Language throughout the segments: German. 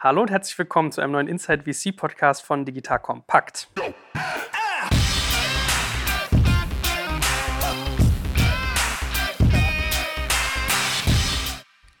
Hallo und herzlich willkommen zu einem neuen Inside VC Podcast von Digital Kompakt.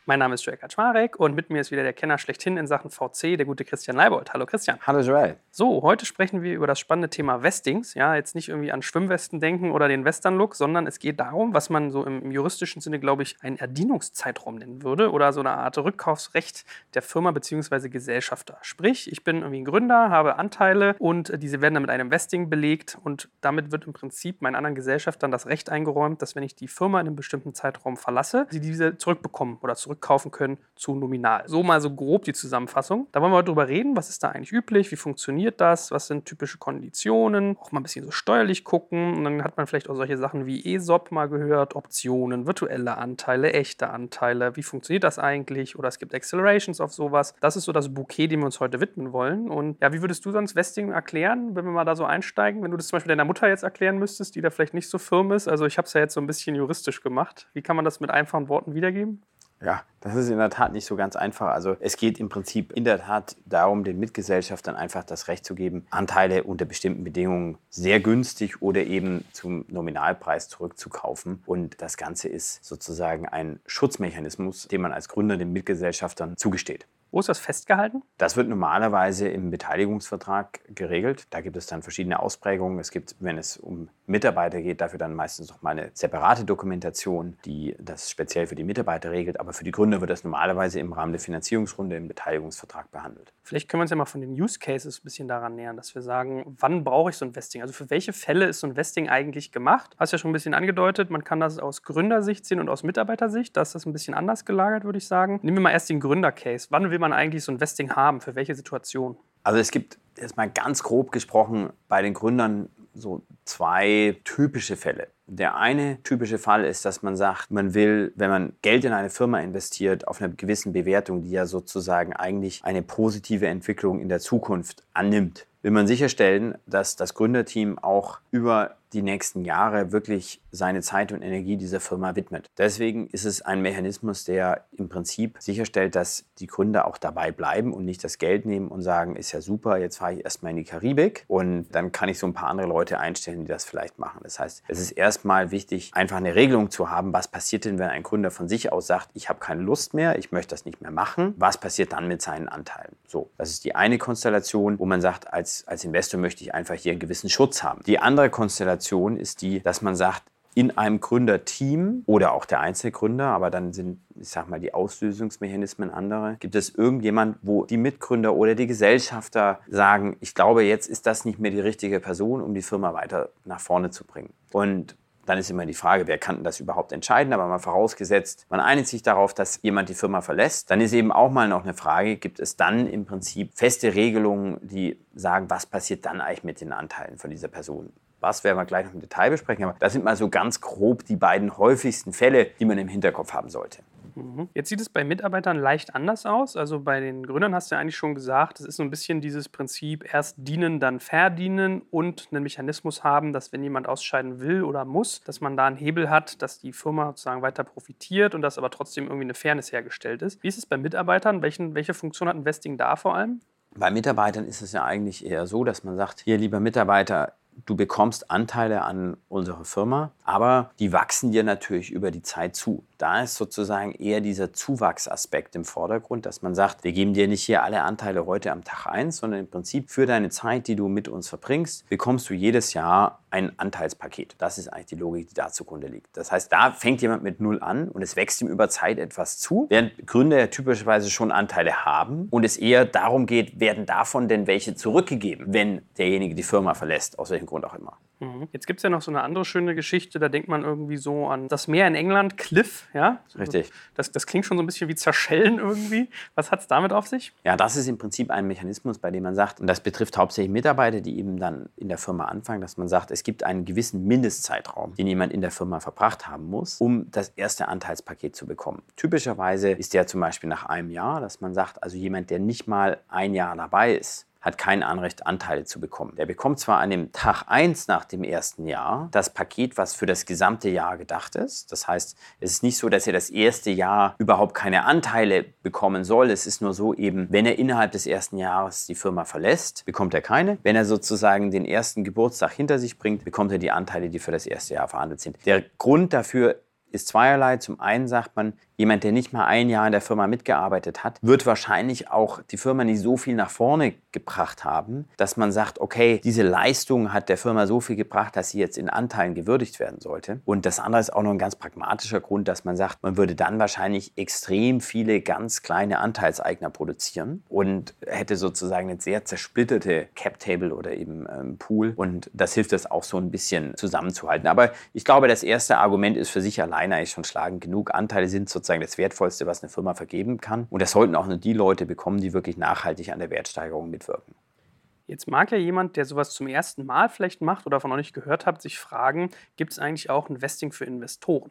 Mein Name ist Joel Kaczmarek und mit mir ist wieder der Kenner schlechthin in Sachen VC, der gute Christian Leibold. Hallo Christian. Hallo Joel. So, heute sprechen wir über das spannende Thema Vestings. Ja, jetzt nicht irgendwie an Schwimmwesten denken oder den Western-Look, sondern es geht darum, was man so im, im juristischen Sinne, glaube ich, einen Erdienungszeitraum nennen würde oder so eine Art Rückkaufsrecht der Firma bzw. Gesellschafter. Sprich, ich bin irgendwie ein Gründer, habe Anteile und diese werden dann mit einem Vesting belegt und damit wird im Prinzip meinen anderen Gesellschaftern das Recht eingeräumt, dass wenn ich die Firma in einem bestimmten Zeitraum verlasse, sie diese zurückbekommen oder zurück zurückkaufen können zu nominal. So mal so grob die Zusammenfassung. Da wollen wir heute drüber reden, was ist da eigentlich üblich, wie funktioniert das, was sind typische Konditionen, auch mal ein bisschen so steuerlich gucken. Und dann hat man vielleicht auch solche Sachen wie ESOP mal gehört, Optionen, virtuelle Anteile, echte Anteile, wie funktioniert das eigentlich? Oder es gibt Accelerations auf sowas. Das ist so das Bouquet, dem wir uns heute widmen wollen. Und ja, wie würdest du sonst Vesting erklären, wenn wir mal da so einsteigen, wenn du das zum Beispiel deiner Mutter jetzt erklären müsstest, die da vielleicht nicht so firm ist, also ich habe es ja jetzt so ein bisschen juristisch gemacht. Wie kann man das mit einfachen Worten wiedergeben? Ja, das ist in der Tat nicht so ganz einfach. Also es geht im Prinzip in der Tat darum, den Mitgesellschaftern einfach das Recht zu geben, Anteile unter bestimmten Bedingungen sehr günstig oder eben zum Nominalpreis zurückzukaufen. Und das Ganze ist sozusagen ein Schutzmechanismus, den man als Gründer den Mitgesellschaftern zugesteht. Wo ist das festgehalten? Das wird normalerweise im Beteiligungsvertrag geregelt. Da gibt es dann verschiedene Ausprägungen. Es gibt, wenn es um Mitarbeiter geht, dafür dann meistens noch mal eine separate Dokumentation, die das speziell für die Mitarbeiter regelt. Aber für die Gründer wird das normalerweise im Rahmen der Finanzierungsrunde im Beteiligungsvertrag behandelt. Vielleicht können wir uns ja mal von den Use Cases ein bisschen daran nähern, dass wir sagen, wann brauche ich so ein Vesting? Also für welche Fälle ist so ein Vesting eigentlich gemacht? Hast ja schon ein bisschen angedeutet, man kann das aus Gründersicht sehen und aus Mitarbeitersicht. Da ist das ein bisschen anders gelagert, würde ich sagen. Nehmen wir mal erst den Gründercase. Wann will will man eigentlich so ein Vesting haben? Für welche Situation? Also es gibt erstmal ganz grob gesprochen bei den Gründern so zwei typische Fälle. Der eine typische Fall ist, dass man sagt, man will, wenn man Geld in eine Firma investiert, auf einer gewissen Bewertung, die ja sozusagen eigentlich eine positive Entwicklung in der Zukunft annimmt, will man sicherstellen, dass das Gründerteam auch über die nächsten Jahre wirklich seine Zeit und Energie dieser Firma widmet. Deswegen ist es ein Mechanismus, der im Prinzip sicherstellt, dass die Gründer auch dabei bleiben und nicht das Geld nehmen und sagen, ist ja super, jetzt fahre ich erstmal in die Karibik und dann kann ich so ein paar andere Leute einstellen, die das vielleicht machen. Das heißt, es ist erstmal wichtig, einfach eine Regelung zu haben, was passiert denn, wenn ein Gründer von sich aus sagt, ich habe keine Lust mehr, ich möchte das nicht mehr machen, was passiert dann mit seinen Anteilen? So, das ist die eine Konstellation, wo man sagt, als, als Investor möchte ich einfach hier einen gewissen Schutz haben. Die andere Konstellation ist die, dass man sagt, in einem Gründerteam oder auch der Einzelgründer, aber dann sind, ich sag mal, die Auslösungsmechanismen andere. Gibt es irgendjemand, wo die Mitgründer oder die Gesellschafter sagen, ich glaube, jetzt ist das nicht mehr die richtige Person, um die Firma weiter nach vorne zu bringen? Und dann ist immer die Frage, wer kann das überhaupt entscheiden? Aber mal vorausgesetzt, man einigt sich darauf, dass jemand die Firma verlässt, dann ist eben auch mal noch eine Frage, gibt es dann im Prinzip feste Regelungen, die sagen, was passiert dann eigentlich mit den Anteilen von dieser Person? Was werden wir gleich noch im Detail besprechen, aber das sind mal so ganz grob die beiden häufigsten Fälle, die man im Hinterkopf haben sollte. Mhm. Jetzt sieht es bei Mitarbeitern leicht anders aus. Also bei den Gründern hast du ja eigentlich schon gesagt, es ist so ein bisschen dieses Prinzip erst dienen, dann verdienen und einen Mechanismus haben, dass wenn jemand ausscheiden will oder muss, dass man da einen Hebel hat, dass die Firma sozusagen weiter profitiert und dass aber trotzdem irgendwie eine Fairness hergestellt ist. Wie ist es bei Mitarbeitern? Welchen, welche Funktion hat Investing da vor allem? Bei Mitarbeitern ist es ja eigentlich eher so, dass man sagt, hier lieber Mitarbeiter, du bekommst Anteile an unserer Firma, aber die wachsen dir natürlich über die Zeit zu. Da ist sozusagen eher dieser Zuwachsaspekt im Vordergrund, dass man sagt, wir geben dir nicht hier alle Anteile heute am Tag eins, sondern im Prinzip für deine Zeit, die du mit uns verbringst, bekommst du jedes Jahr ein Anteilspaket. Das ist eigentlich die Logik, die da zugrunde liegt. Das heißt, da fängt jemand mit null an und es wächst ihm über Zeit etwas zu, während Gründer ja typischerweise schon Anteile haben und es eher darum geht, werden davon denn welche zurückgegeben, wenn derjenige die Firma verlässt, aus welchem Grund auch immer. Mhm. Jetzt gibt es ja noch so eine andere schöne Geschichte, da denkt man irgendwie so an das Meer in England, Cliff, ja? Richtig. Das, das klingt schon so ein bisschen wie Zerschellen irgendwie. Was hat es damit auf sich? Ja, das ist im Prinzip ein Mechanismus, bei dem man sagt, und das betrifft hauptsächlich Mitarbeiter, die eben dann in der Firma anfangen, dass man sagt, es gibt einen gewissen Mindestzeitraum, den jemand in der Firma verbracht haben muss, um das erste Anteilspaket zu bekommen. Typischerweise ist der zum Beispiel nach einem Jahr, dass man sagt, also jemand, der nicht mal ein Jahr dabei ist, hat kein Anrecht, Anteile zu bekommen. Der bekommt zwar an dem Tag 1 nach dem ersten Jahr das Paket, was für das gesamte Jahr gedacht ist. Das heißt, es ist nicht so, dass er das erste Jahr überhaupt keine Anteile bekommen soll. Es ist nur so eben, wenn er innerhalb des ersten Jahres die Firma verlässt, bekommt er keine. Wenn er sozusagen den ersten Geburtstag hinter sich bringt, bekommt er die Anteile, die für das erste Jahr verhandelt sind. Der Grund dafür ist zweierlei. Zum einen sagt man, jemand, der nicht mal ein Jahr in der Firma mitgearbeitet hat, wird wahrscheinlich auch die Firma nicht so viel nach vorne gebracht haben, dass man sagt, okay, diese Leistung hat der Firma so viel gebracht, dass sie jetzt in Anteilen gewürdigt werden sollte. Und das andere ist auch noch ein ganz pragmatischer Grund, dass man sagt, man würde dann wahrscheinlich extrem viele ganz kleine Anteilseigner produzieren und hätte sozusagen eine sehr zersplitterte Cap-Table oder eben ähm, Pool. Und das hilft das auch so ein bisschen zusammenzuhalten. Aber ich glaube, das erste Argument ist für sich alleine eigentlich schon schlagend genug. Anteile sind sozusagen das Wertvollste, was eine Firma vergeben kann. Und das sollten auch nur die Leute bekommen, die wirklich nachhaltig an der Wertsteigerung mitwirken. Jetzt mag ja jemand, der sowas zum ersten Mal vielleicht macht oder von noch nicht gehört hat, sich fragen, gibt es eigentlich auch ein Vesting für Investoren?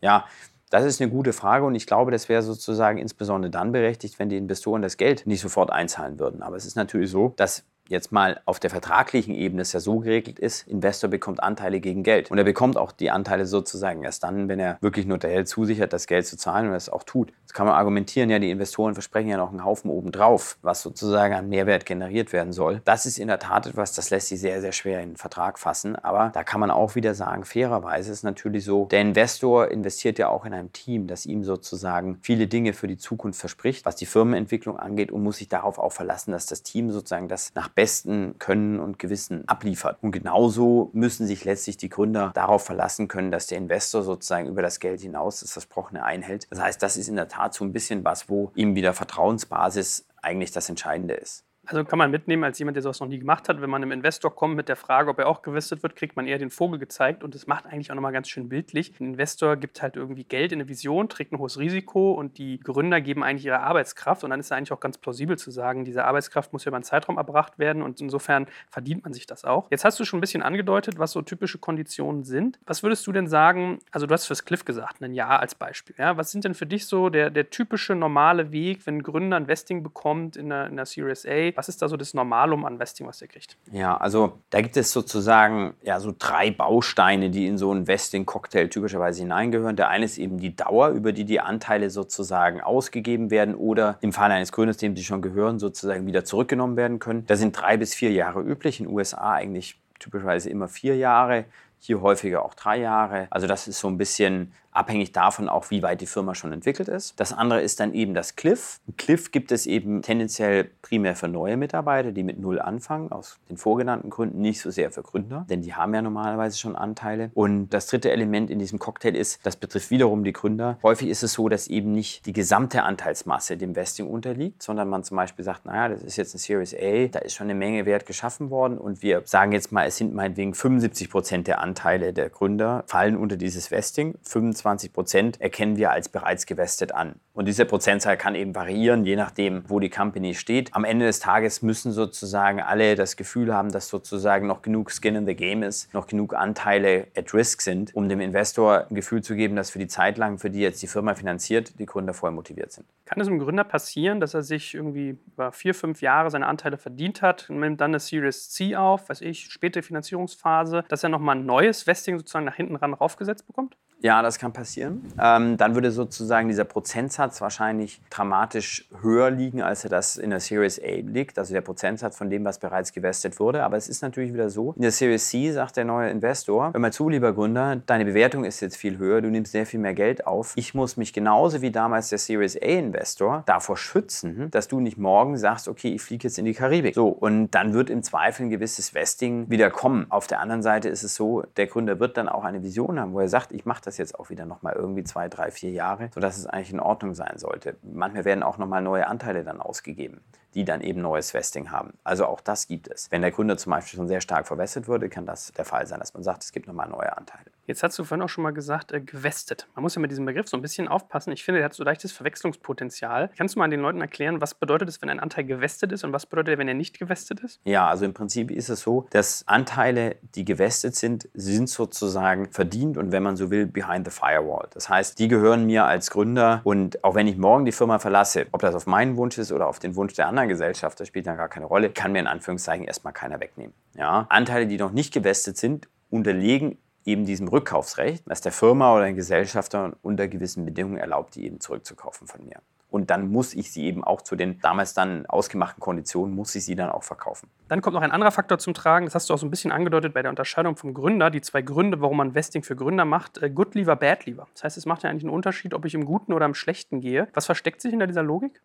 Ja, das ist eine gute Frage und ich glaube, das wäre sozusagen insbesondere dann berechtigt, wenn die Investoren das Geld nicht sofort einzahlen würden. Aber es ist natürlich so, dass jetzt mal auf der vertraglichen Ebene es ja so geregelt ist, Investor bekommt Anteile gegen Geld. Und er bekommt auch die Anteile sozusagen erst dann, wenn er wirklich Notariell zusichert, das Geld zu zahlen und das auch tut. Jetzt kann man argumentieren, ja, die Investoren versprechen ja noch einen Haufen obendrauf, was sozusagen an Mehrwert generiert werden soll. Das ist in der Tat etwas, das lässt sich sehr, sehr schwer in den Vertrag fassen. Aber da kann man auch wieder sagen, fairerweise ist natürlich so, der Investor investiert ja auch in einem Team, das ihm sozusagen viele Dinge für die Zukunft verspricht, was die Firmenentwicklung angeht und muss sich darauf auch verlassen, dass das Team sozusagen das nach besten Können und Gewissen abliefert. Und genauso müssen sich letztlich die Gründer darauf verlassen können, dass der Investor sozusagen über das Geld hinaus das Versprochene einhält. Das heißt, das ist in der Tat so ein bisschen was, wo ihm wieder Vertrauensbasis eigentlich das Entscheidende ist. Also kann man mitnehmen als jemand, der sowas noch nie gemacht hat. Wenn man einem Investor kommt mit der Frage, ob er auch gewistet wird, kriegt man eher den Vogel gezeigt und das macht eigentlich auch nochmal ganz schön bildlich. Ein Investor gibt halt irgendwie Geld in eine Vision, trägt ein hohes Risiko und die Gründer geben eigentlich ihre Arbeitskraft und dann ist es eigentlich auch ganz plausibel zu sagen, diese Arbeitskraft muss ja über einen Zeitraum erbracht werden und insofern verdient man sich das auch. Jetzt hast du schon ein bisschen angedeutet, was so typische Konditionen sind. Was würdest du denn sagen, also du hast fürs Cliff gesagt, ein Jahr als Beispiel. Ja? Was sind denn für dich so der, der typische normale Weg, wenn ein Gründer ein Vesting bekommt in der, in der Series A? Was ist da so das Normalum an Vesting, was ihr kriegt? Ja, also da gibt es sozusagen ja, so drei Bausteine, die in so einen Vesting-Cocktail typischerweise hineingehören. Der eine ist eben die Dauer, über die die Anteile sozusagen ausgegeben werden oder im Fall eines Gründers, dem sie schon gehören, sozusagen wieder zurückgenommen werden können. Da sind drei bis vier Jahre üblich, in den USA eigentlich typischerweise immer vier Jahre, hier häufiger auch drei Jahre. Also das ist so ein bisschen abhängig davon auch, wie weit die Firma schon entwickelt ist. Das andere ist dann eben das Cliff. Ein Cliff gibt es eben tendenziell primär für neue Mitarbeiter, die mit Null anfangen, aus den vorgenannten Gründen, nicht so sehr für Gründer, denn die haben ja normalerweise schon Anteile. Und das dritte Element in diesem Cocktail ist, das betrifft wiederum die Gründer. Häufig ist es so, dass eben nicht die gesamte Anteilsmasse dem Vesting unterliegt, sondern man zum Beispiel sagt, naja, das ist jetzt ein Series A, da ist schon eine Menge Wert geschaffen worden und wir sagen jetzt mal, es sind meinetwegen 75 Prozent der Anteile der Gründer fallen unter dieses Vesting, 25 25 Prozent erkennen wir als bereits gewestet an. Und diese Prozentzahl kann eben variieren, je nachdem, wo die Company steht. Am Ende des Tages müssen sozusagen alle das Gefühl haben, dass sozusagen noch genug Skin in the Game ist, noch genug Anteile at risk sind, um dem Investor ein Gefühl zu geben, dass für die Zeit lang, für die jetzt die Firma finanziert, die Gründer voll motiviert sind. Kann es einem Gründer passieren, dass er sich irgendwie über vier, fünf Jahre seine Anteile verdient hat und nimmt dann eine Series C auf, weiß ich, späte Finanzierungsphase, dass er nochmal ein neues Vesting sozusagen nach hinten ran raufgesetzt bekommt? Ja, das kann passieren. Ähm, dann würde sozusagen dieser Prozentsatz wahrscheinlich dramatisch höher liegen, als er das in der Series A liegt, also der Prozentsatz von dem, was bereits gewestet wurde. Aber es ist natürlich wieder so, in der Series C sagt der neue Investor, hör mal zu, lieber Gründer, deine Bewertung ist jetzt viel höher, du nimmst sehr viel mehr Geld auf. Ich muss mich genauso wie damals der Series A Investor davor schützen, dass du nicht morgen sagst, okay, ich fliege jetzt in die Karibik. So, und dann wird im Zweifel ein gewisses Vesting wieder kommen. Auf der anderen Seite ist es so, der Gründer wird dann auch eine Vision haben, wo er sagt, ich mache das das jetzt auch wieder nochmal irgendwie zwei, drei, vier Jahre, sodass es eigentlich in Ordnung sein sollte. Manchmal werden auch nochmal neue Anteile dann ausgegeben, die dann eben neues Vesting haben. Also auch das gibt es. Wenn der Gründer zum Beispiel schon sehr stark verwässert wurde, kann das der Fall sein, dass man sagt, es gibt nochmal neue Anteile. Jetzt hast du vorhin auch schon mal gesagt, äh, gewestet. Man muss ja mit diesem Begriff so ein bisschen aufpassen. Ich finde, der hat so leichtes Verwechslungspotenzial. Kannst du mal den Leuten erklären, was bedeutet es, wenn ein Anteil gewestet ist und was bedeutet er, wenn er nicht gewestet ist? Ja, also im Prinzip ist es so, dass Anteile, die gewestet sind, sind sozusagen verdient und wenn man so will, behind the firewall. Das heißt, die gehören mir als Gründer und auch wenn ich morgen die Firma verlasse, ob das auf meinen Wunsch ist oder auf den Wunsch der anderen Gesellschaft, das spielt dann gar keine Rolle, kann mir in Anführungszeichen erstmal keiner wegnehmen. Ja? Anteile, die noch nicht gewestet sind, unterlegen eben diesem Rückkaufsrecht, dass der Firma oder ein Gesellschafter unter gewissen Bedingungen erlaubt, die eben zurückzukaufen von mir. Und dann muss ich sie eben auch zu den damals dann ausgemachten Konditionen, muss ich sie dann auch verkaufen. Dann kommt noch ein anderer Faktor zum Tragen, das hast du auch so ein bisschen angedeutet bei der Unterscheidung vom Gründer. Die zwei Gründe, warum man Vesting für Gründer macht, äh, Good Lever, Bad Lever. Das heißt, es macht ja eigentlich einen Unterschied, ob ich im Guten oder im Schlechten gehe. Was versteckt sich hinter dieser Logik?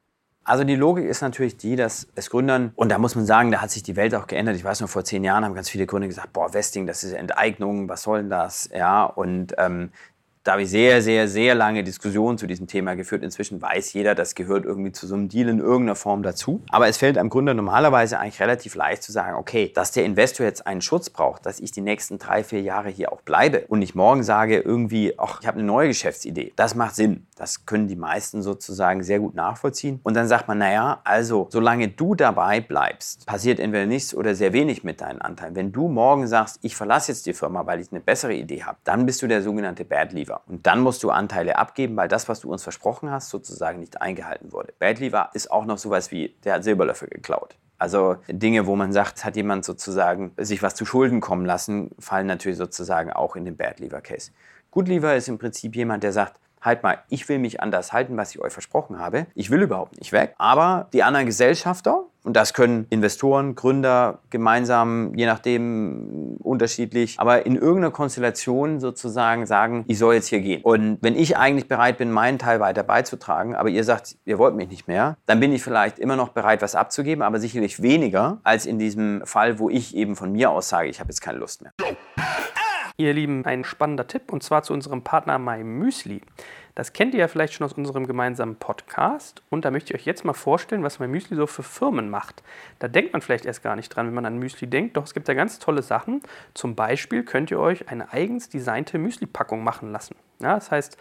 Also die Logik ist natürlich die, dass es Gründern, und da muss man sagen, da hat sich die Welt auch geändert. Ich weiß noch, vor zehn Jahren haben ganz viele Gründer gesagt, boah, Vesting, das ist Enteignung, was soll denn das? Ja, und ähm, da habe ich sehr, sehr, sehr lange Diskussionen zu diesem Thema geführt. Inzwischen weiß jeder, das gehört irgendwie zu so einem Deal in irgendeiner Form dazu. Aber es fällt einem Gründer normalerweise eigentlich relativ leicht zu sagen, okay, dass der Investor jetzt einen Schutz braucht, dass ich die nächsten drei, vier Jahre hier auch bleibe und nicht morgen sage irgendwie, ach, ich habe eine neue Geschäftsidee. Das macht Sinn. Das können die meisten sozusagen sehr gut nachvollziehen. Und dann sagt man, naja, also solange du dabei bleibst, passiert entweder nichts oder sehr wenig mit deinen Anteilen. Wenn du morgen sagst, ich verlasse jetzt die Firma, weil ich eine bessere Idee habe, dann bist du der sogenannte Bad Lever. Und dann musst du Anteile abgeben, weil das, was du uns versprochen hast, sozusagen nicht eingehalten wurde. Badly war ist auch noch sowas wie, der hat Silberlöffel geklaut. Also Dinge, wo man sagt, hat jemand sozusagen sich was zu Schulden kommen lassen, fallen natürlich sozusagen auch in den Bad Lever Case. Good Lever ist im Prinzip jemand, der sagt, halt mal, ich will mich an das halten, was ich euch versprochen habe. Ich will überhaupt nicht weg. Aber die anderen Gesellschafter, und das können Investoren, Gründer gemeinsam, je nachdem unterschiedlich, aber in irgendeiner Konstellation sozusagen sagen, ich soll jetzt hier gehen. Und wenn ich eigentlich bereit bin, meinen Teil weiter beizutragen, aber ihr sagt, ihr wollt mich nicht mehr, dann bin ich vielleicht immer noch bereit, was abzugeben, aber sicherlich weniger als in diesem Fall, wo ich eben von mir aus sage, ich habe jetzt keine Lust mehr. Ihr Lieben, ein spannender Tipp und zwar zu unserem Partner MyMüsli. Das kennt ihr ja vielleicht schon aus unserem gemeinsamen Podcast und da möchte ich euch jetzt mal vorstellen, was MyMüsli so für Firmen macht. Da denkt man vielleicht erst gar nicht dran, wenn man an Müsli denkt, doch es gibt da ganz tolle Sachen. Zum Beispiel könnt ihr euch eine eigens designte Müsli-Packung machen lassen. Ja, das heißt,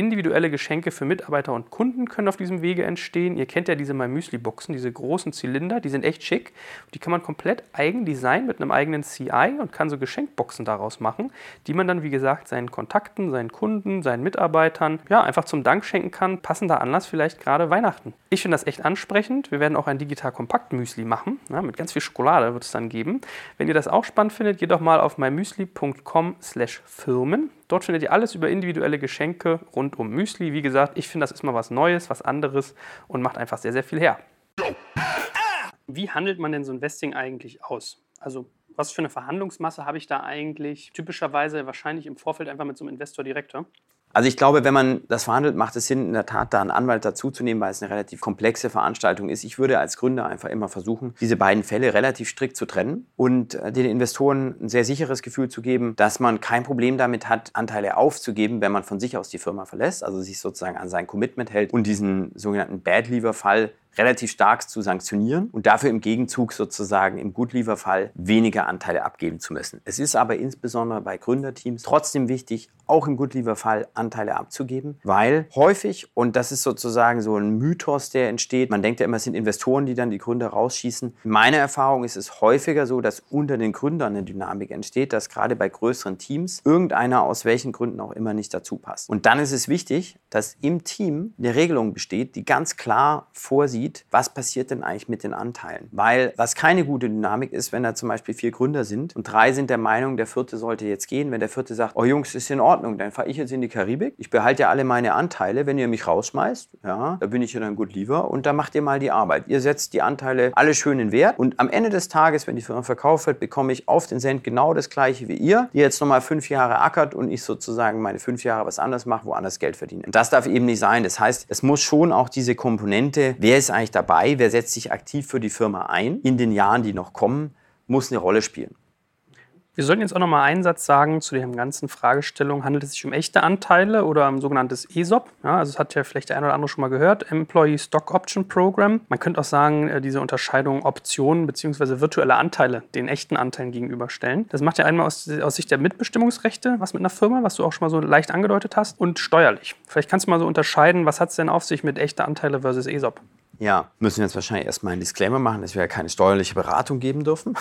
individuelle Geschenke für Mitarbeiter und Kunden können auf diesem Wege entstehen. Ihr kennt ja diese My Müsli Boxen, diese großen Zylinder, die sind echt schick. Die kann man komplett eigen designen mit einem eigenen CI und kann so Geschenkboxen daraus machen, die man dann wie gesagt seinen Kontakten, seinen Kunden, seinen Mitarbeitern ja einfach zum Dank schenken kann. Passender Anlass vielleicht gerade Weihnachten. Ich finde das echt ansprechend. Wir werden auch ein digital kompakt Müsli machen, ja, mit ganz viel Schokolade wird es dann geben. Wenn ihr das auch spannend findet, geht doch mal auf mymüsli.com/firmen. Dort findet ihr alles über individuelle Geschenke rund um Müsli. Wie gesagt, ich finde, das ist mal was Neues, was anderes und macht einfach sehr, sehr viel her. Wie handelt man denn so ein Vesting eigentlich aus? Also was für eine Verhandlungsmasse habe ich da eigentlich? Typischerweise wahrscheinlich im Vorfeld einfach mit so einem Investor direkt. Also ich glaube, wenn man das verhandelt, macht es Sinn, in der Tat da einen Anwalt dazuzunehmen, weil es eine relativ komplexe Veranstaltung ist. Ich würde als Gründer einfach immer versuchen, diese beiden Fälle relativ strikt zu trennen und äh, den Investoren ein sehr sicheres Gefühl zu geben, dass man kein Problem damit hat, Anteile aufzugeben, wenn man von sich aus die Firma verlässt, also sich sozusagen an sein Commitment hält und diesen sogenannten Bad Lever Fall relativ stark zu sanktionieren und dafür im Gegenzug sozusagen im Gutlieferfall weniger Anteile abgeben zu müssen. Es ist aber insbesondere bei Gründerteams trotzdem wichtig, auch im Gutlieferfall Anteile abzugeben, weil häufig, und das ist sozusagen so ein Mythos, der entsteht, man denkt ja immer, es sind Investoren, die dann die Gründer rausschießen. Meine Erfahrung ist es häufiger so, dass unter den Gründern eine Dynamik entsteht, dass gerade bei größeren Teams irgendeiner aus welchen Gründen auch immer nicht dazu passt. Und dann ist es wichtig, dass im Team eine Regelung besteht, die ganz klar vorsieht, sieht, was passiert denn eigentlich mit den Anteilen. Weil was keine gute Dynamik ist, wenn da zum Beispiel vier Gründer sind und drei sind der Meinung, der vierte sollte jetzt gehen. Wenn der vierte sagt, oh Jungs, ist in Ordnung, dann fahre ich jetzt in die Karibik. Ich behalte ja alle meine Anteile. Wenn ihr mich rausschmeißt, ja, da bin ich ja dann gut lieber und da macht ihr mal die Arbeit. Ihr setzt die Anteile alle schön in Wert und am Ende des Tages, wenn die Firma verkauft wird, bekomme ich auf den Cent genau das gleiche wie ihr, die jetzt nochmal fünf Jahre ackert und ich sozusagen meine fünf Jahre was anderes mache, woanders Geld verdiene. Und das darf eben nicht sein. Das heißt, es muss schon auch diese Komponente, wer ist eigentlich dabei, wer setzt sich aktiv für die Firma ein, in den Jahren, die noch kommen, muss eine Rolle spielen. Wir sollten jetzt auch noch mal einen Satz sagen zu den ganzen Fragestellungen. Handelt es sich um echte Anteile oder um sogenanntes ESOP? Ja, also das hat ja vielleicht der eine oder andere schon mal gehört. Employee Stock Option Program. Man könnte auch sagen, äh, diese Unterscheidung Optionen bzw. virtuelle Anteile den echten Anteilen gegenüberstellen. Das macht ja einmal aus, aus Sicht der Mitbestimmungsrechte was mit einer Firma, was du auch schon mal so leicht angedeutet hast, und steuerlich. Vielleicht kannst du mal so unterscheiden, was hat es denn auf sich mit echten Anteile versus ESOP? Ja, müssen wir jetzt wahrscheinlich erstmal einen Disclaimer machen, dass wir ja keine steuerliche Beratung geben dürfen.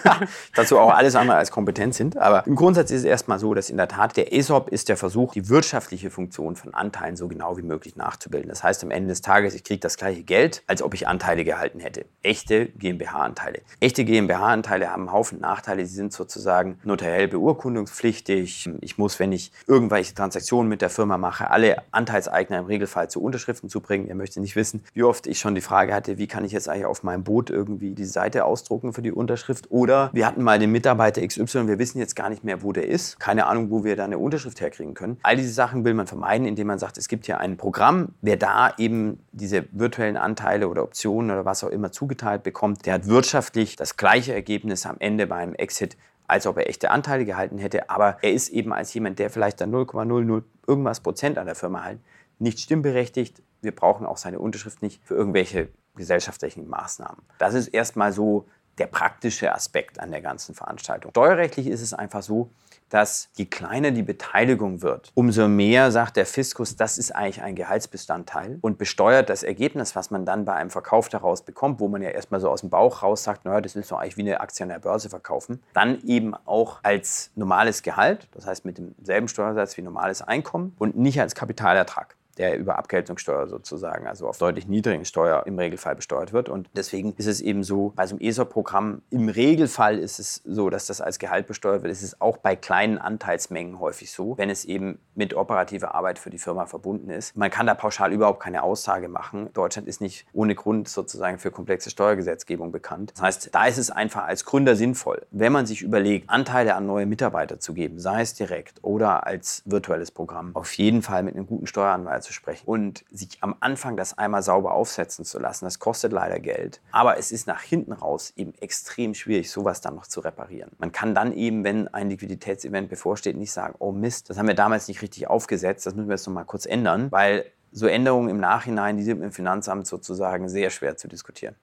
Dazu auch alles andere als kompetent sind. Aber im Grundsatz ist es erstmal so, dass in der Tat der ESOP ist der Versuch, die wirtschaftliche Funktion von Anteilen so genau wie möglich nachzubilden. Das heißt am Ende des Tages, ich kriege das gleiche Geld, als ob ich Anteile gehalten hätte. Echte GmbH-Anteile. Echte GmbH-Anteile haben einen Haufen Nachteile. Sie sind sozusagen notariell beurkundungspflichtig. Ich muss, wenn ich irgendwelche Transaktionen mit der Firma mache, alle Anteilseigner im Regelfall zu Unterschriften zu bringen. Ihr möchtet nicht wissen, wie oft ich ich schon die Frage hatte, wie kann ich jetzt eigentlich auf meinem Boot irgendwie die Seite ausdrucken für die Unterschrift? Oder wir hatten mal den Mitarbeiter XY, wir wissen jetzt gar nicht mehr, wo der ist. Keine Ahnung, wo wir da eine Unterschrift herkriegen können. All diese Sachen will man vermeiden, indem man sagt, es gibt hier ein Programm. Wer da eben diese virtuellen Anteile oder Optionen oder was auch immer zugeteilt bekommt, der hat wirtschaftlich das gleiche Ergebnis am Ende beim Exit als ob er echte Anteile gehalten hätte. Aber er ist eben als jemand, der vielleicht dann 0,00 irgendwas Prozent an der Firma hält, nicht stimmberechtigt. Wir brauchen auch seine Unterschrift nicht für irgendwelche gesellschaftlichen Maßnahmen. Das ist erstmal so der praktische Aspekt an der ganzen Veranstaltung. Steuerrechtlich ist es einfach so, dass je kleiner die Beteiligung wird, umso mehr sagt der Fiskus, das ist eigentlich ein Gehaltsbestandteil und besteuert das Ergebnis, was man dann bei einem Verkauf daraus bekommt, wo man ja erstmal so aus dem Bauch raus sagt, naja, das ist doch eigentlich wie eine Aktie an der Börse verkaufen, dann eben auch als normales Gehalt, das heißt mit demselben Steuersatz wie normales Einkommen und nicht als Kapitalertrag der über Abgeltungssteuer sozusagen, also auf deutlich niedrigen Steuer im Regelfall besteuert wird. Und deswegen ist es eben so, bei so einem ESOP-Programm, im Regelfall ist es so, dass das als Gehalt besteuert wird. Es ist auch bei kleinen Anteilsmengen häufig so, wenn es eben mit operativer Arbeit für die Firma verbunden ist. Man kann da pauschal überhaupt keine Aussage machen. Deutschland ist nicht ohne Grund sozusagen für komplexe Steuergesetzgebung bekannt. Das heißt, da ist es einfach als Gründer sinnvoll, wenn man sich überlegt, Anteile an neue Mitarbeiter zu geben, sei es direkt oder als virtuelles Programm, auf jeden Fall mit einem guten Steueranwalt zu sprechen und sich am Anfang das einmal sauber aufsetzen zu lassen. Das kostet leider Geld. Aber es ist nach hinten raus eben extrem schwierig, sowas dann noch zu reparieren. Man kann dann eben, wenn ein Liquiditätsevent bevorsteht, nicht sagen, oh Mist, das haben wir damals nicht richtig aufgesetzt, das müssen wir jetzt noch mal kurz ändern, weil so Änderungen im Nachhinein, die sind im Finanzamt sozusagen sehr schwer zu diskutieren.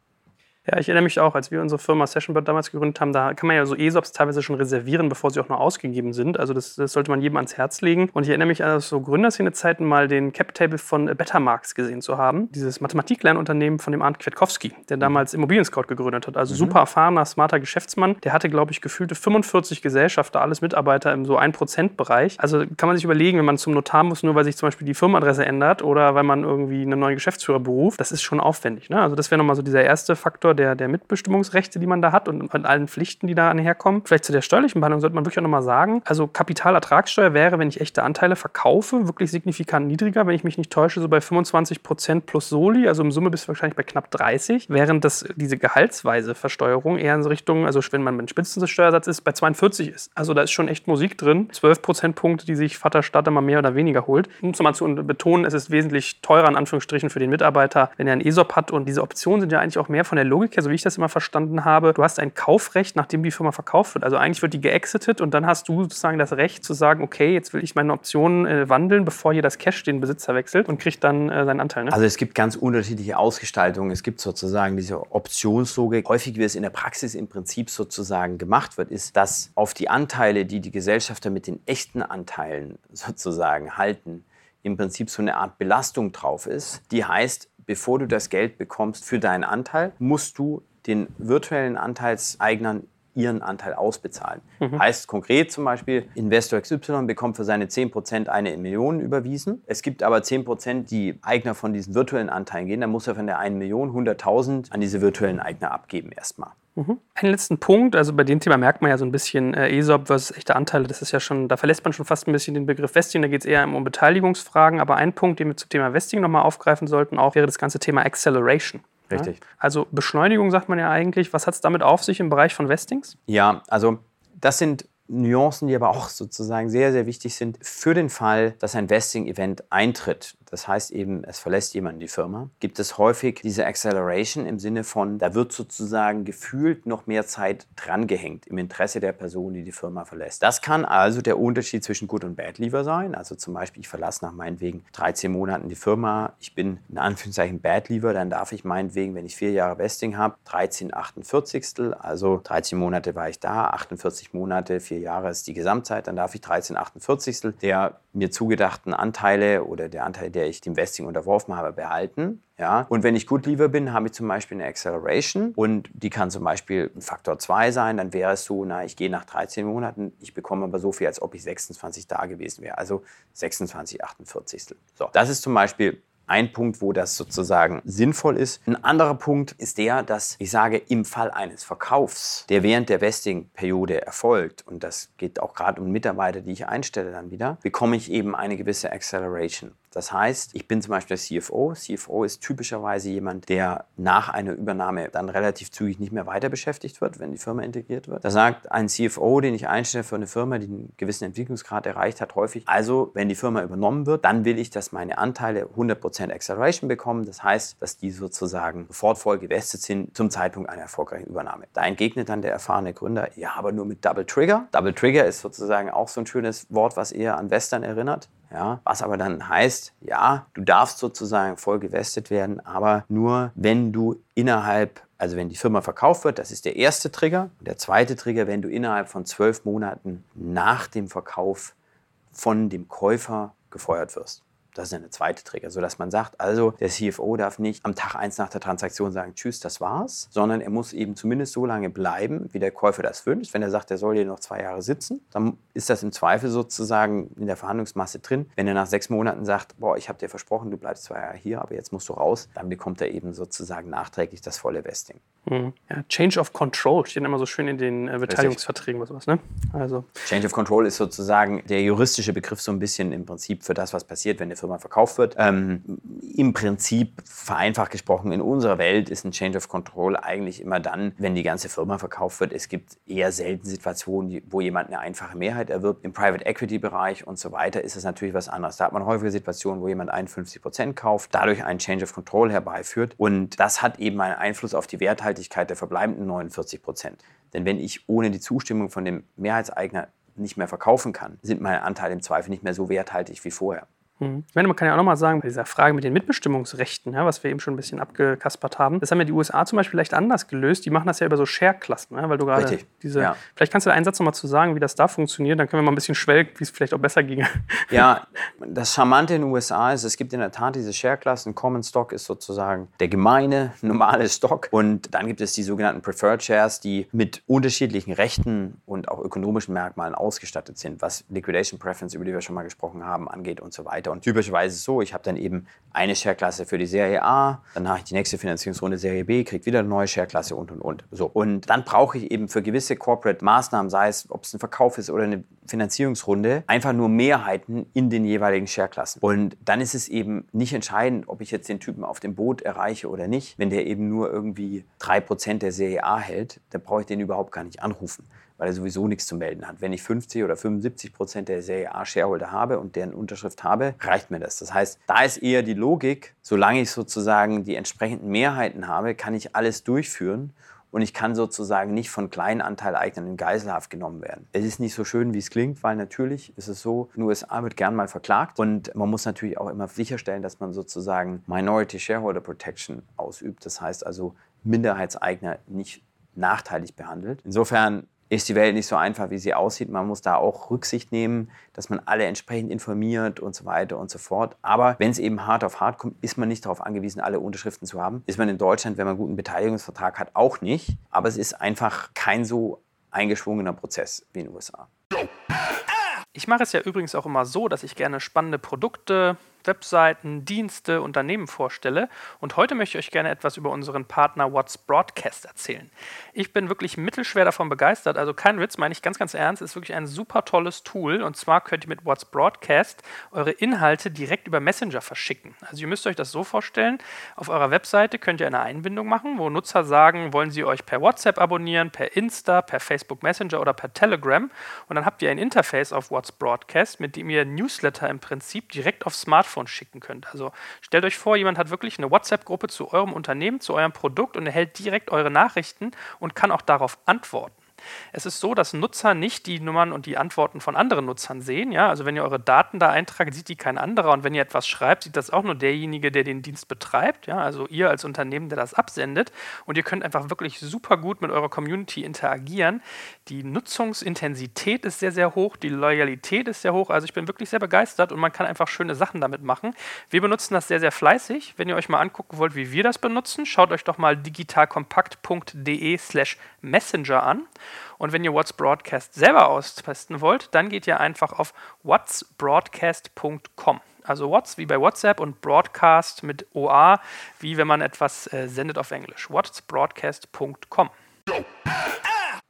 Ja, ich erinnere mich auch, als wir unsere Firma Sessionbird damals gegründet haben, da kann man ja so ESOPs teilweise schon reservieren, bevor sie auch noch ausgegeben sind. Also das, das sollte man jedem ans Herz legen. Und ich erinnere mich an so Gründerszene-Zeiten mal den Cap-Table von Bettermarks gesehen zu haben. Dieses Mathematiklernunternehmen von dem Arndt Kwiatkowski, der damals Immobilien Scout gegründet hat. Also mhm. super erfahrener, smarter Geschäftsmann. Der hatte, glaube ich, gefühlte 45 Gesellschafter, alles Mitarbeiter im so 1%-Bereich. Also kann man sich überlegen, wenn man zum Notar muss, nur weil sich zum Beispiel die Firmenadresse ändert oder weil man irgendwie einen neuen Geschäftsführer beruft, das ist schon aufwendig. Ne? Also das wäre nochmal so dieser erste Faktor, der, der Mitbestimmungsrechte, die man da hat und an allen Pflichten, die da anherkommen. Vielleicht zu der steuerlichen Behandlung sollte man wirklich auch nochmal sagen, also Kapitalertragssteuer wäre, wenn ich echte Anteile verkaufe, wirklich signifikant niedriger, wenn ich mich nicht täusche, so bei 25 Prozent plus Soli, also im Summe bist du wahrscheinlich bei knapp 30, während das, diese gehaltsweise Versteuerung eher in Richtung, also wenn man mit Spitzensteuersatz ist, bei 42 ist. Also da ist schon echt Musik drin. 12 Prozentpunkte, die sich Vater Stadt immer mehr oder weniger holt. Um es mal zu betonen, es ist wesentlich teurer in Anführungsstrichen für den Mitarbeiter, wenn er einen ESOP hat und diese Optionen sind ja eigentlich auch mehr von der Logik her, so wie ich das immer verstanden habe, du hast ein Kaufrecht, nachdem die Firma verkauft wird. Also eigentlich wird die geexitet und dann hast du sozusagen das Recht zu sagen, okay, jetzt will ich meine Optionen äh, wandeln, bevor hier das Cash den Besitzer wechselt und kriegt dann äh, seinen Anteil. Ne? Also es gibt ganz unterschiedliche Ausgestaltungen. Es gibt sozusagen diese Optionslogik. Häufig, wie es in der Praxis im Prinzip sozusagen gemacht wird, ist, dass auf die Anteile, die die Gesellschafter mit den echten Anteilen sozusagen halten, im Prinzip so eine Art Belastung drauf ist. Die heißt, bevor du das Geld bekommst für deinen Anteil, musst du den virtuellen Anteilseignern ihren Anteil ausbezahlen. Mhm. Heißt konkret zum Beispiel, Investor XY bekommt für seine 10% eine Million überwiesen. Es gibt aber 10%, die Eigner von diesen virtuellen Anteilen gehen. Dann muss er von der 1 Million 100.000 an diese virtuellen Eigner abgeben erstmal. Mhm. Einen letzten Punkt, also bei dem Thema merkt man ja so ein bisschen äh, ESOP versus echte Anteile, das ist ja schon, da verlässt man schon fast ein bisschen den Begriff Vesting, da geht es eher um Beteiligungsfragen, aber ein Punkt, den wir zum Thema Vesting nochmal aufgreifen sollten, auch wäre das ganze Thema Acceleration. Richtig. Ja? Also Beschleunigung sagt man ja eigentlich. Was hat es damit auf sich im Bereich von Vestings? Ja, also das sind Nuancen, die aber auch sozusagen sehr, sehr wichtig sind für den Fall, dass ein Vesting-Event eintritt. Das heißt eben, es verlässt jemand die Firma, gibt es häufig diese Acceleration im Sinne von, da wird sozusagen gefühlt noch mehr Zeit drangehängt im Interesse der Person, die die Firma verlässt. Das kann also der Unterschied zwischen Good und Bad Leaver sein. Also zum Beispiel, ich verlasse nach meinetwegen 13 Monaten die Firma, ich bin in Anführungszeichen Bad Leaver, dann darf ich meinetwegen, wenn ich vier Jahre Vesting habe, 13 48. Also 13 Monate war ich da, 48 Monate, vier Jahre ist die Gesamtzeit, dann darf ich 13 48. der mir zugedachten Anteile oder der Anteil, der ich dem Vesting unterworfen habe, behalten. Ja? Und wenn ich gut lieber bin, habe ich zum Beispiel eine Acceleration und die kann zum Beispiel ein Faktor 2 sein. Dann wäre es so, na, ich gehe nach 13 Monaten, ich bekomme aber so viel, als ob ich 26 da gewesen wäre. Also 26 48. So, das ist zum Beispiel ein Punkt, wo das sozusagen sinnvoll ist. Ein anderer Punkt ist der, dass ich sage, im Fall eines Verkaufs, der während der Vesting-Periode erfolgt, und das geht auch gerade um Mitarbeiter, die ich einstelle dann wieder, bekomme ich eben eine gewisse Acceleration. Das heißt, ich bin zum Beispiel CFO. CFO ist typischerweise jemand, der nach einer Übernahme dann relativ zügig nicht mehr weiter beschäftigt wird, wenn die Firma integriert wird. Da sagt ein CFO, den ich einstelle für eine Firma, die einen gewissen Entwicklungsgrad erreicht hat, häufig, also wenn die Firma übernommen wird, dann will ich, dass meine Anteile 100% Acceleration bekommen. Das heißt, dass die sozusagen sofort voll gewestet sind zum Zeitpunkt einer erfolgreichen Übernahme. Da entgegnet dann der erfahrene Gründer, ja, aber nur mit Double Trigger. Double Trigger ist sozusagen auch so ein schönes Wort, was eher an Western erinnert. Ja, was aber dann heißt, ja, du darfst sozusagen voll gewestet werden, aber nur wenn du innerhalb, also wenn die Firma verkauft wird, das ist der erste Trigger. Der zweite Trigger, wenn du innerhalb von zwölf Monaten nach dem Verkauf von dem Käufer gefeuert wirst. Das ist eine zweite Trigger, sodass man sagt, also der CFO darf nicht am Tag eins nach der Transaktion sagen, tschüss, das war's, sondern er muss eben zumindest so lange bleiben, wie der Käufer das wünscht. Wenn er sagt, er soll hier noch zwei Jahre sitzen, dann ist das im Zweifel sozusagen in der Verhandlungsmasse drin. Wenn er nach sechs Monaten sagt, boah, ich habe dir versprochen, du bleibst zwei Jahre hier, aber jetzt musst du raus, dann bekommt er eben sozusagen nachträglich das volle Vesting. Mhm. Ja, Change of Control steht immer so schön in den äh, Beteiligungsverträgen oder sowas. Ne? Also. Change of Control ist sozusagen der juristische Begriff so ein bisschen im Prinzip für das, was passiert, wenn eine Firma verkauft wird. Ähm, Im Prinzip, vereinfacht gesprochen, in unserer Welt ist ein Change of Control eigentlich immer dann, wenn die ganze Firma verkauft wird. Es gibt eher selten Situationen, wo jemand eine einfache Mehrheit erwirbt. Im Private Equity Bereich und so weiter ist es natürlich was anderes. Da hat man häufige Situationen, wo jemand 51 Prozent kauft, dadurch einen Change of Control herbeiführt. Und das hat eben einen Einfluss auf die Werthaltigkeit der verbleibenden 49 Prozent. Denn wenn ich ohne die Zustimmung von dem Mehrheitseigner nicht mehr verkaufen kann, sind meine Anteile im Zweifel nicht mehr so werthaltig wie vorher. Mhm. Ich meine, man kann ja auch nochmal sagen, bei dieser Frage mit den Mitbestimmungsrechten, ja, was wir eben schon ein bisschen abgekaspert haben, das haben ja die USA zum Beispiel vielleicht anders gelöst. Die machen das ja über so Share-Klassen, ja, weil du gerade diese. Ja. Vielleicht kannst du da einen Satz nochmal zu sagen, wie das da funktioniert, dann können wir mal ein bisschen schwelgen, wie es vielleicht auch besser ginge. Ja, das Charmante in den USA ist, es gibt in der Tat diese Share-Klassen. Common Stock ist sozusagen der gemeine, normale Stock. Und dann gibt es die sogenannten Preferred Shares, die mit unterschiedlichen Rechten und auch ökonomischen Merkmalen ausgestattet sind, was Liquidation Preference, über die wir schon mal gesprochen haben, angeht und so weiter weiter. Und typischerweise ist es so, ich habe dann eben eine Share-Klasse für die Serie A, dann mache ich die nächste Finanzierungsrunde Serie B, kriege wieder eine neue Share-Klasse und, und, und. So. Und dann brauche ich eben für gewisse Corporate-Maßnahmen, sei es, ob es ein Verkauf ist oder eine Finanzierungsrunde, einfach nur Mehrheiten in den jeweiligen Share-Klassen. Und dann ist es eben nicht entscheidend, ob ich jetzt den Typen auf dem Boot erreiche oder nicht. Wenn der eben nur irgendwie 3% der Serie A hält, dann brauche ich den überhaupt gar nicht anrufen weil er sowieso nichts zu melden hat. Wenn ich 50 oder 75 Prozent der Serie A Shareholder habe und deren Unterschrift habe, reicht mir das. Das heißt, da ist eher die Logik, solange ich sozusagen die entsprechenden Mehrheiten habe, kann ich alles durchführen und ich kann sozusagen nicht von kleinen Anteileignern in Geiselhaft genommen werden. Es ist nicht so schön, wie es klingt, weil natürlich ist es so, in den USA wird gern mal verklagt und man muss natürlich auch immer sicherstellen, dass man sozusagen Minority Shareholder Protection ausübt. Das heißt also Minderheitseigner nicht nachteilig behandelt. Insofern ist die Welt nicht so einfach, wie sie aussieht. Man muss da auch Rücksicht nehmen, dass man alle entsprechend informiert und so weiter und so fort. Aber wenn es eben hart auf hart kommt, ist man nicht darauf angewiesen, alle Unterschriften zu haben. Ist man in Deutschland, wenn man einen guten Beteiligungsvertrag hat, auch nicht. Aber es ist einfach kein so eingeschwungener Prozess wie in den USA. Ich mache es ja übrigens auch immer so, dass ich gerne spannende Produkte, Webseiten, Dienste, Unternehmen vorstelle. Und heute möchte ich euch gerne etwas über unseren Partner What's Broadcast erzählen. Ich bin wirklich mittelschwer davon begeistert. Also kein Witz, meine ich ganz, ganz ernst. Ist wirklich ein super tolles Tool. Und zwar könnt ihr mit What's Broadcast eure Inhalte direkt über Messenger verschicken. Also ihr müsst euch das so vorstellen. Auf eurer Webseite könnt ihr eine Einbindung machen, wo Nutzer sagen, wollen sie euch per WhatsApp abonnieren, per Insta, per Facebook Messenger oder per Telegram. Und dann habt ihr ein Interface auf What's Broadcast, mit dem ihr Newsletter im Prinzip direkt auf Smartphone Smartphone schicken könnt. Also stellt euch vor, jemand hat wirklich eine WhatsApp-Gruppe zu eurem Unternehmen, zu eurem Produkt und erhält direkt eure Nachrichten und kann auch darauf antworten. Es ist so, dass Nutzer nicht die Nummern und die Antworten von anderen Nutzern sehen. Ja? Also wenn ihr eure Daten da eintragt, sieht die kein anderer. Und wenn ihr etwas schreibt, sieht das auch nur derjenige, der den Dienst betreibt. Ja? Also ihr als Unternehmen, der das absendet. Und ihr könnt einfach wirklich super gut mit eurer Community interagieren. Die Nutzungsintensität ist sehr, sehr hoch. Die Loyalität ist sehr hoch. Also ich bin wirklich sehr begeistert und man kann einfach schöne Sachen damit machen. Wir benutzen das sehr, sehr fleißig. Wenn ihr euch mal angucken wollt, wie wir das benutzen, schaut euch doch mal digitalkompakt.de slash messenger an. Und wenn ihr What's Broadcast selber austesten wollt, dann geht ihr einfach auf whatsbroadcast.com. Also What's wie bei WhatsApp und Broadcast mit OA, wie wenn man etwas äh, sendet auf Englisch. whatsbroadcast.com.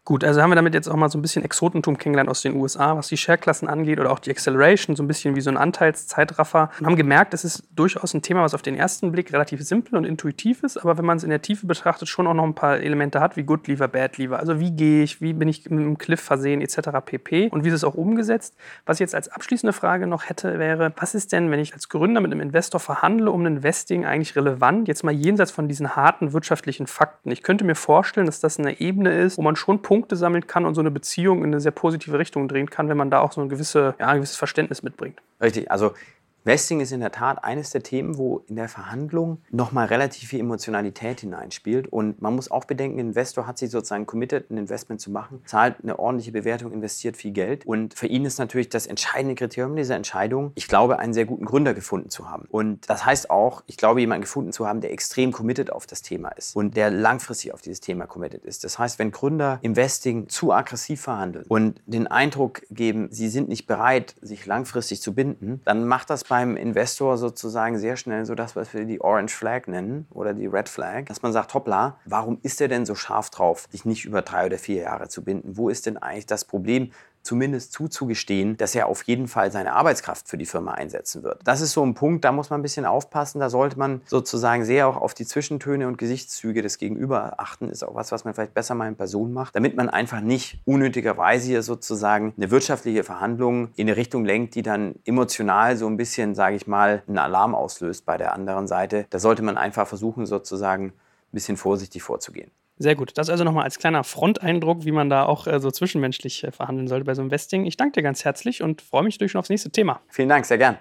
Gut, also haben wir damit jetzt auch mal so ein bisschen Exotentum kennengelernt aus den USA, was die Share-Klassen angeht oder auch die Acceleration, so ein bisschen wie so ein Anteilszeitraffer. Und haben gemerkt, es ist durchaus ein Thema, was auf den ersten Blick relativ simpel und intuitiv ist, aber wenn man es in der Tiefe betrachtet, schon auch noch ein paar Elemente hat, wie Good Lever, Bad Lever. Also wie gehe ich, wie bin ich mit einem Cliff versehen, etc. pp. Und wie ist es auch umgesetzt. Was ich jetzt als abschließende Frage noch hätte, wäre, was ist denn, wenn ich als Gründer mit einem Investor verhandle, um ein Investing eigentlich relevant, jetzt mal jenseits von diesen harten wirtschaftlichen Fakten. Ich könnte mir vorstellen, dass das eine Ebene ist, wo man schon Punkte Punkte sammeln kann und so eine Beziehung in eine sehr positive Richtung drehen kann, wenn man da auch so ein, gewisse, ja, ein gewisses Verständnis mitbringt. Richtig, also Vesting ist in der Tat eines der Themen, wo in der Verhandlung nochmal relativ viel Emotionalität hineinspielt. Und man muss auch bedenken, ein Investor hat sich sozusagen committed, ein Investment zu machen, zahlt eine ordentliche Bewertung, investiert viel Geld. Und für ihn ist natürlich das entscheidende Kriterium dieser Entscheidung, ich glaube, einen sehr guten Gründer gefunden zu haben. Und das heißt auch, ich glaube, jemanden gefunden zu haben, der extrem committed auf das Thema ist und der langfristig auf dieses Thema committed ist. Das heißt, wenn Gründer Investing zu aggressiv verhandeln und den Eindruck geben, sie sind nicht bereit, sich langfristig zu binden, dann macht das bei beim Investor sozusagen sehr schnell so das, was wir die Orange Flag nennen oder die Red Flag, dass man sagt, hoppla, warum ist er denn so scharf drauf, sich nicht über drei oder vier Jahre zu binden? Wo ist denn eigentlich das Problem? Zumindest zuzugestehen, dass er auf jeden Fall seine Arbeitskraft für die Firma einsetzen wird. Das ist so ein Punkt, da muss man ein bisschen aufpassen. Da sollte man sozusagen sehr auch auf die Zwischentöne und Gesichtszüge des Gegenüber achten. Ist auch was, was man vielleicht besser mal in Person macht, damit man einfach nicht unnötigerweise hier sozusagen eine wirtschaftliche Verhandlung in eine Richtung lenkt, die dann emotional so ein bisschen, sage ich mal, einen Alarm auslöst bei der anderen Seite. Da sollte man einfach versuchen, sozusagen ein bisschen vorsichtig vorzugehen. Sehr gut. Das also nochmal als kleiner Fronteindruck, wie man da auch äh, so zwischenmenschlich äh, verhandeln sollte bei so einem Vesting. Ich danke dir ganz herzlich und freue mich durch schon aufs nächste Thema. Vielen Dank, sehr gern.